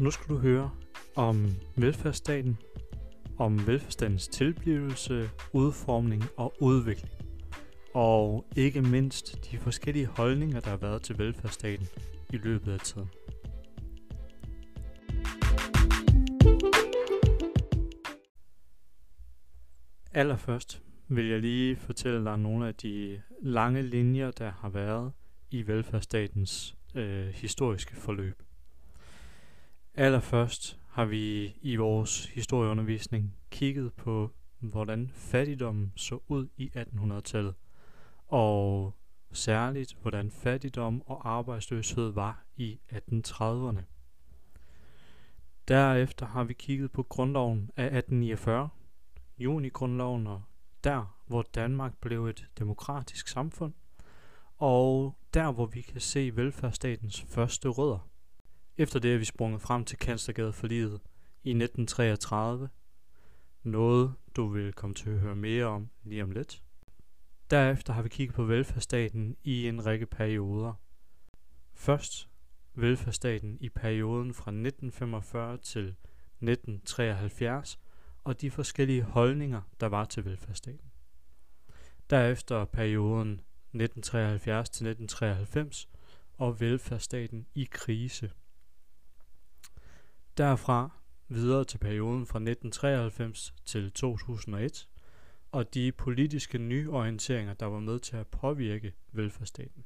Nu skal du høre om velfærdsstaten, om velfærdsstatens tilblivelse, udformning og udvikling. Og ikke mindst de forskellige holdninger, der har været til velfærdsstaten i løbet af tiden. Allerførst vil jeg lige fortælle dig nogle af de lange linjer, der har været i velfærdsstatens øh, historiske forløb. Allerførst har vi i vores historieundervisning kigget på, hvordan fattigdommen så ud i 1800-tallet, og særligt hvordan fattigdom og arbejdsløshed var i 1830'erne. Derefter har vi kigget på grundloven af 1849, junigrundloven og der, hvor Danmark blev et demokratisk samfund, og der, hvor vi kan se velfærdsstatens første rødder. Efter det er vi sprunget frem til Kanslergade livet i 1933, noget du vil komme til at høre mere om lige om lidt. Derefter har vi kigget på velfærdsstaten i en række perioder. Først velfærdsstaten i perioden fra 1945 til 1973 og de forskellige holdninger, der var til velfærdsstaten. Derefter perioden 1973 til 1993 og velfærdsstaten i krise. Derfra videre til perioden fra 1993 til 2001 og de politiske nyorienteringer, der var med til at påvirke velfærdsstaten.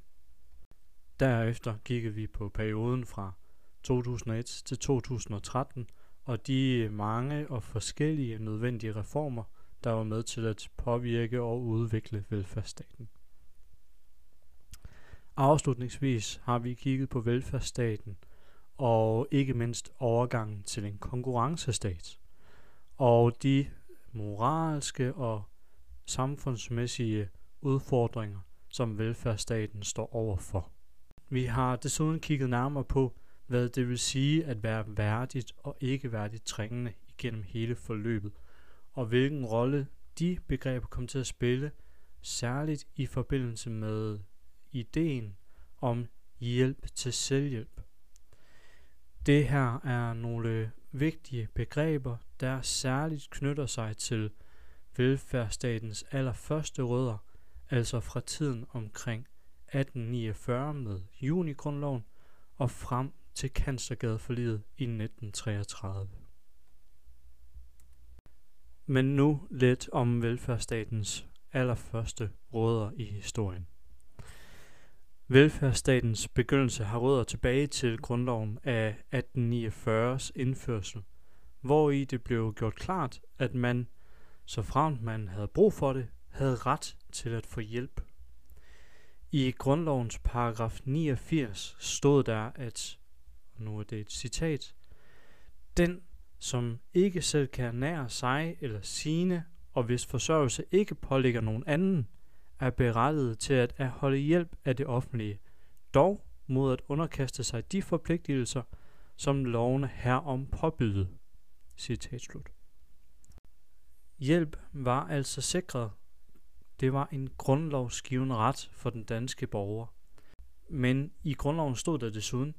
Derefter kiggede vi på perioden fra 2001 til 2013 og de mange og forskellige nødvendige reformer, der var med til at påvirke og udvikle velfærdsstaten. Afslutningsvis har vi kigget på velfærdsstaten og ikke mindst overgangen til en konkurrencestat og de moralske og samfundsmæssige udfordringer, som velfærdsstaten står overfor. Vi har desuden kigget nærmere på, hvad det vil sige at være værdigt og ikke værdigt trængende igennem hele forløbet, og hvilken rolle de begreber kom til at spille, særligt i forbindelse med ideen om hjælp til selvhjælp. Det her er nogle vigtige begreber, der særligt knytter sig til velfærdsstatens allerførste rødder, altså fra tiden omkring 1849 med junigrundloven og frem til Kanslergadeforliget i 1933. Men nu lidt om velfærdsstatens allerførste rødder i historien. Velfærdsstatens begyndelse har rødder tilbage til grundloven af 1849's indførsel, hvor i det blev gjort klart, at man, så fremt man havde brug for det, havde ret til at få hjælp. I grundlovens paragraf 89 stod der, at, og nu er det et citat, den, som ikke selv kan nære sig eller sine, og hvis forsørgelse ikke påligger nogen anden, er berettiget til at holde hjælp af det offentlige, dog mod at underkaste sig de forpligtelser, som lovene herom påbyde. Citat slut. Hjælp var altså sikret. Det var en grundlovsgiven ret for den danske borger. Men i grundloven stod der desuden,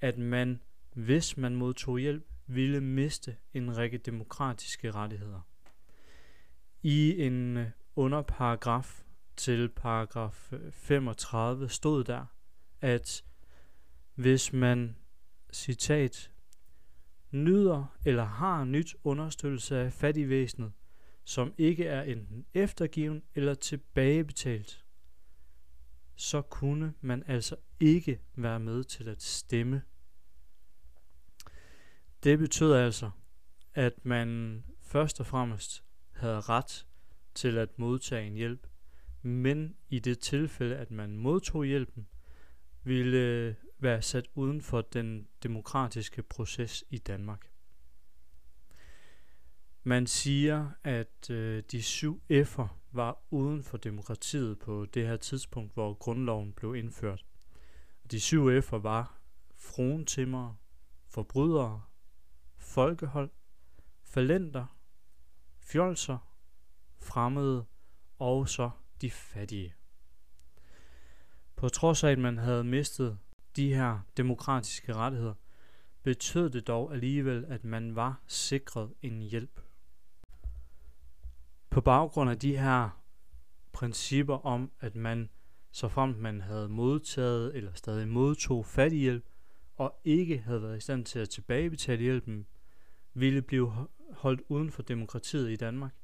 at man, hvis man modtog hjælp, ville miste en række demokratiske rettigheder. I en underparagraf til paragraf øh, 35 stod der, at hvis man, citat, nyder eller har nyt understøttelse af fattigvæsenet, som ikke er enten eftergiven eller tilbagebetalt, så kunne man altså ikke være med til at stemme. Det betød altså, at man først og fremmest havde ret til at modtage en hjælp, men i det tilfælde, at man modtog hjælpen, ville øh, være sat uden for den demokratiske proces i Danmark. Man siger, at øh, de syv F'er var uden for demokratiet på det her tidspunkt, hvor grundloven blev indført. De syv F'er var fruentimmer, forbrydere, folkehold, falenter, fjolser, fremmede og så de fattige. På trods af, at man havde mistet de her demokratiske rettigheder, betød det dog alligevel, at man var sikret en hjælp. På baggrund af de her principper om, at man, så fremt man havde modtaget eller stadig modtog fattighjælp, og ikke havde været i stand til at tilbagebetale hjælpen, ville blive holdt uden for demokratiet i Danmark,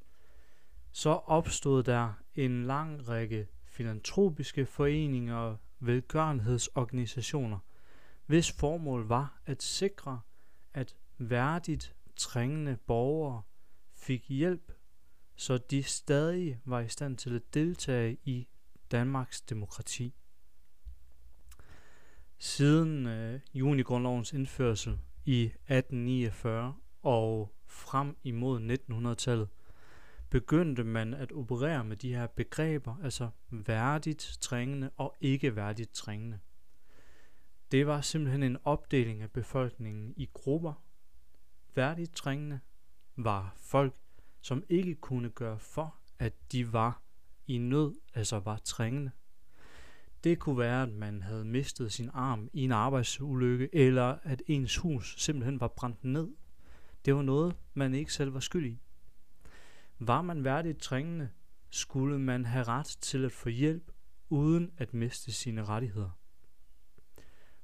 så opstod der en lang række filantropiske foreninger og velgørenhedsorganisationer, hvis formål var at sikre, at værdigt trængende borgere fik hjælp, så de stadig var i stand til at deltage i Danmarks demokrati. Siden øh, junigrundlovens indførsel i 1849 og frem imod 1900-tallet, begyndte man at operere med de her begreber, altså værdigt trængende og ikke værdigt trængende. Det var simpelthen en opdeling af befolkningen i grupper. Værdigt trængende var folk, som ikke kunne gøre for, at de var i nød, altså var trængende. Det kunne være, at man havde mistet sin arm i en arbejdsulykke, eller at ens hus simpelthen var brændt ned. Det var noget, man ikke selv var skyld i. Var man værdigt trængende, skulle man have ret til at få hjælp uden at miste sine rettigheder.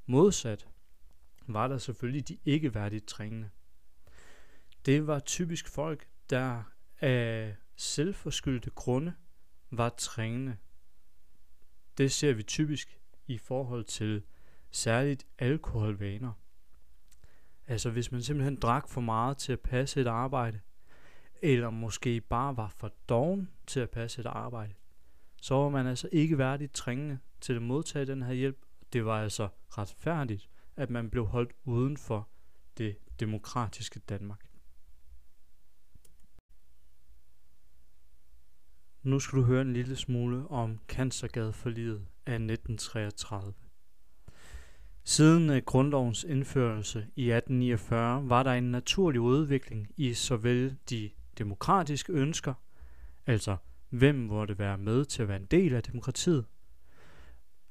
Modsat var der selvfølgelig de ikke værdigt trængende. Det var typisk folk, der af selvforskyldte grunde var trængende. Det ser vi typisk i forhold til særligt alkoholvaner. Altså hvis man simpelthen drak for meget til at passe et arbejde, eller måske bare var for doven til at passe et arbejde, så var man altså ikke værdigt trængende til at modtage den her hjælp. Det var altså retfærdigt, at man blev holdt uden for det demokratiske Danmark. Nu skal du høre en lille smule om Kansergadeforliget af 1933. Siden øh, grundlovens indførelse i 1849 var der en naturlig udvikling i såvel de demokratiske ønsker, altså hvem måtte være med til at være en del af demokratiet,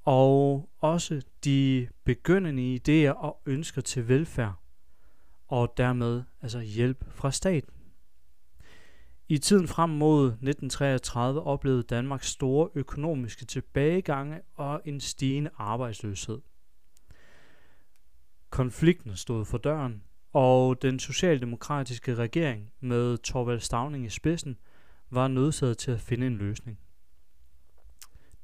og også de begyndende idéer og ønsker til velfærd, og dermed altså hjælp fra staten. I tiden frem mod 1933 oplevede Danmark store økonomiske tilbagegange og en stigende arbejdsløshed. Konflikten stod for døren, og den socialdemokratiske regering med Torvald Stavning i spidsen var nødsaget til at finde en løsning.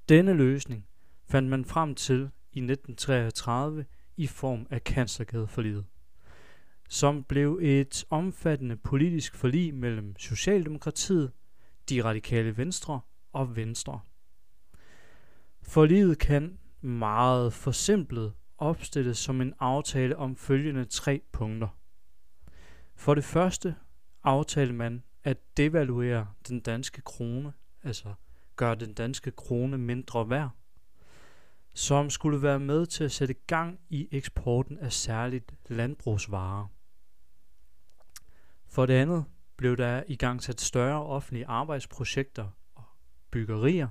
Denne løsning fandt man frem til i 1933 i form af Kanslergadeforliget, som blev et omfattende politisk forlig mellem Socialdemokratiet, de radikale venstre og Venstre. Forliget kan meget forsimplet opstilles som en aftale om følgende tre punkter. For det første aftalte man at devaluere den danske krone, altså gøre den danske krone mindre værd, som skulle være med til at sætte gang i eksporten af særligt landbrugsvarer. For det andet blev der i gang sat større offentlige arbejdsprojekter og byggerier,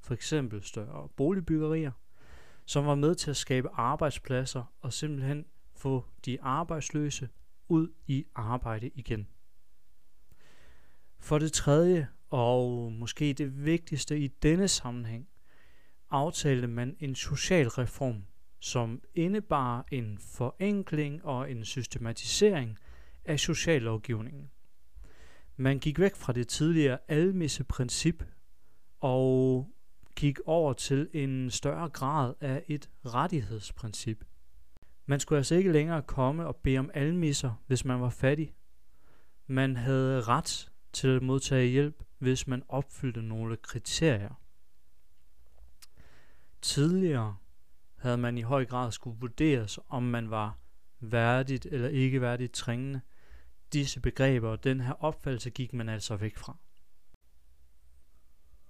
for eksempel større boligbyggerier, som var med til at skabe arbejdspladser og simpelthen få de arbejdsløse ud i arbejde igen. For det tredje, og måske det vigtigste i denne sammenhæng, aftalte man en social reform, som indebar en forenkling og en systematisering af sociallovgivningen. Man gik væk fra det tidligere almisse princip og gik over til en større grad af et rettighedsprincip. Man skulle altså ikke længere komme og bede om almisser, hvis man var fattig. Man havde ret til at modtage hjælp, hvis man opfyldte nogle kriterier. Tidligere havde man i høj grad skulle vurderes, om man var værdigt eller ikke værdigt trængende. Disse begreber og den her opfattelse gik man altså væk fra.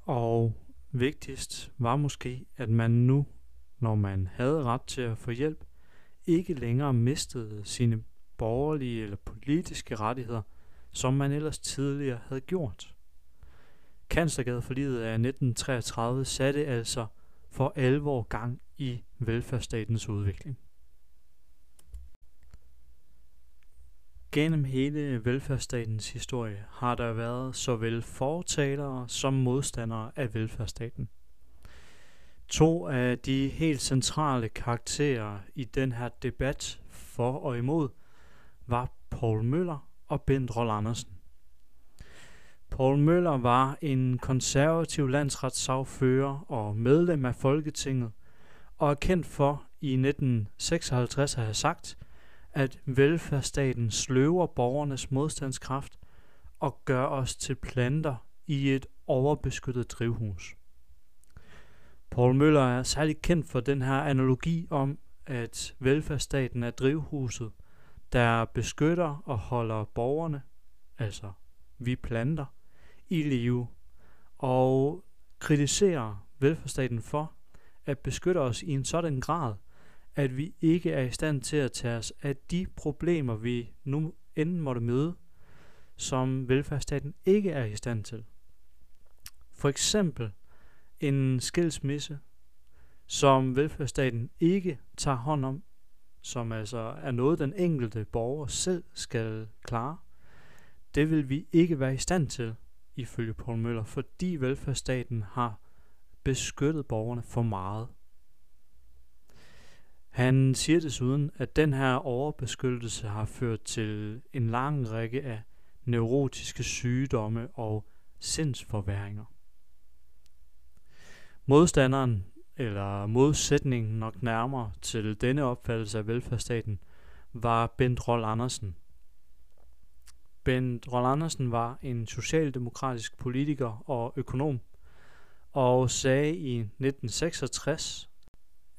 Og vigtigst var måske, at man nu, når man havde ret til at få hjælp, ikke længere mistede sine borgerlige eller politiske rettigheder, som man ellers tidligere havde gjort. Kanslergadeforliget af 1933 satte altså for alvor gang i velfærdsstatens udvikling. Gennem hele velfærdsstatens historie har der været såvel fortalere som modstandere af velfærdsstaten. To af de helt centrale karakterer i den her debat for og imod var Paul Møller og Bent Roll Andersen. Paul Møller var en konservativ landsretssagfører og medlem af Folketinget, og er kendt for i 1956 at have sagt, at velfærdsstaten sløver borgernes modstandskraft og gør os til planter i et overbeskyttet drivhus. Paul Møller er særligt kendt for den her analogi om, at velfærdsstaten er drivhuset, der beskytter og holder borgerne, altså vi planter, i live, og kritiserer velfærdsstaten for at beskytte os i en sådan grad, at vi ikke er i stand til at tage os af de problemer, vi nu enden måtte møde, som velfærdsstaten ikke er i stand til. For eksempel en skilsmisse, som velfærdsstaten ikke tager hånd om, som altså er noget, den enkelte borger selv skal klare. Det vil vi ikke være i stand til, ifølge Paul Møller, fordi velfærdsstaten har beskyttet borgerne for meget. Han siger desuden, at den her overbeskyttelse har ført til en lang række af neurotiske sygdomme og sindsforværinger. Modstanderen, eller modsætningen nok nærmere til denne opfattelse af velfærdsstaten, var Bent Roll Andersen. Bent Roll Andersen var en socialdemokratisk politiker og økonom, og sagde i 1966,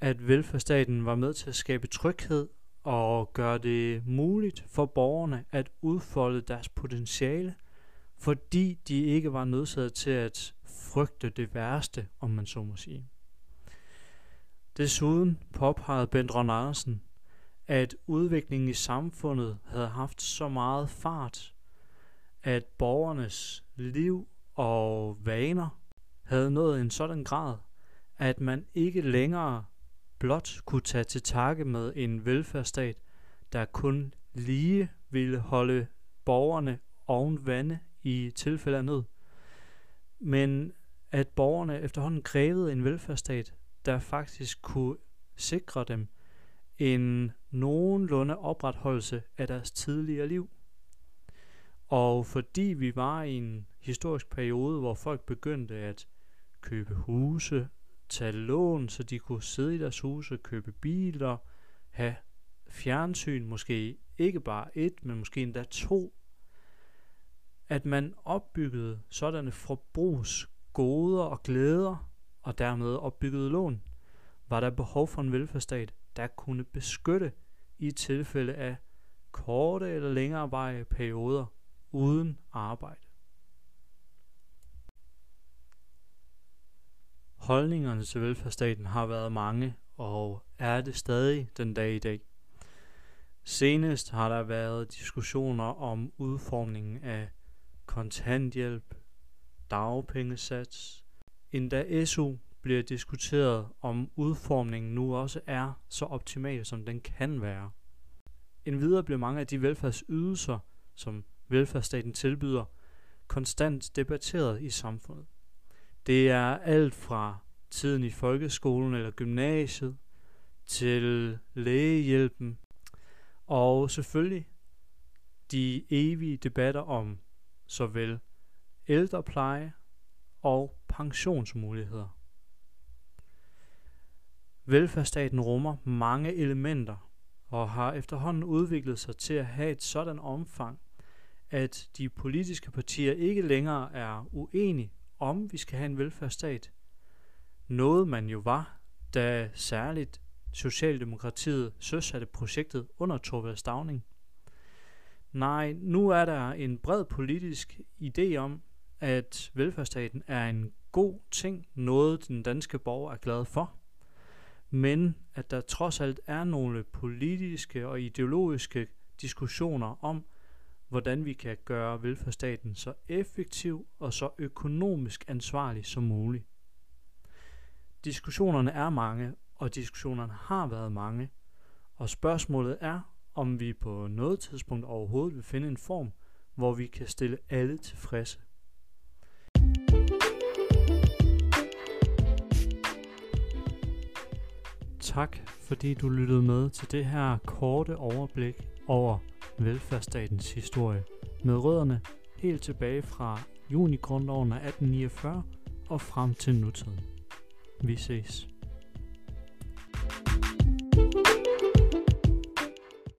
at velfærdsstaten var med til at skabe tryghed og gøre det muligt for borgerne at udfolde deres potentiale, fordi de ikke var nødsaget til at frygte det værste, om man så må sige. Desuden påpegede Bent Ron Andersen, at udviklingen i samfundet havde haft så meget fart, at borgernes liv og vaner havde nået en sådan grad, at man ikke længere blot kunne tage til takke med en velfærdsstat, der kun lige ville holde borgerne oven vande i tilfælde af nød, men at borgerne efterhånden krævede en velfærdsstat, der faktisk kunne sikre dem en nogenlunde opretholdelse af deres tidligere liv. Og fordi vi var i en historisk periode, hvor folk begyndte at købe huse, tage lån, så de kunne sidde i deres huse, købe biler, have fjernsyn, måske ikke bare et, men måske endda to. At man opbyggede sådanne forbrugsgoder og glæder, og dermed opbyggede lån, var der behov for en velfærdsstat, der kunne beskytte i tilfælde af korte eller længere perioder uden arbejde. Holdningerne til velfærdsstaten har været mange og er det stadig den dag i dag. Senest har der været diskussioner om udformningen af kontanthjælp, dagpengesats, endda SU bliver diskuteret, om udformningen nu også er så optimal, som den kan være. Endvidere bliver mange af de velfærdsydelser, som velfærdsstaten tilbyder, konstant debatteret i samfundet. Det er alt fra tiden i folkeskolen eller gymnasiet til lægehjælpen og selvfølgelig de evige debatter om såvel ældrepleje og pensionsmuligheder. Velfærdsstaten rummer mange elementer og har efterhånden udviklet sig til at have et sådan omfang, at de politiske partier ikke længere er uenige om vi skal have en velfærdsstat. Noget man jo var, da særligt Socialdemokratiet søsatte projektet under Torvald Stavning. Nej, nu er der en bred politisk idé om, at velfærdsstaten er en god ting, noget den danske borger er glad for, men at der trods alt er nogle politiske og ideologiske diskussioner om, hvordan vi kan gøre velfærdsstaten så effektiv og så økonomisk ansvarlig som muligt. Diskussionerne er mange, og diskussionerne har været mange, og spørgsmålet er, om vi på noget tidspunkt overhovedet vil finde en form, hvor vi kan stille alle tilfredse. Tak fordi du lyttede med til det her korte overblik over velfærdsstatens historie med rødderne helt tilbage fra junigrundloven af 1849 og frem til nutiden. Vi ses.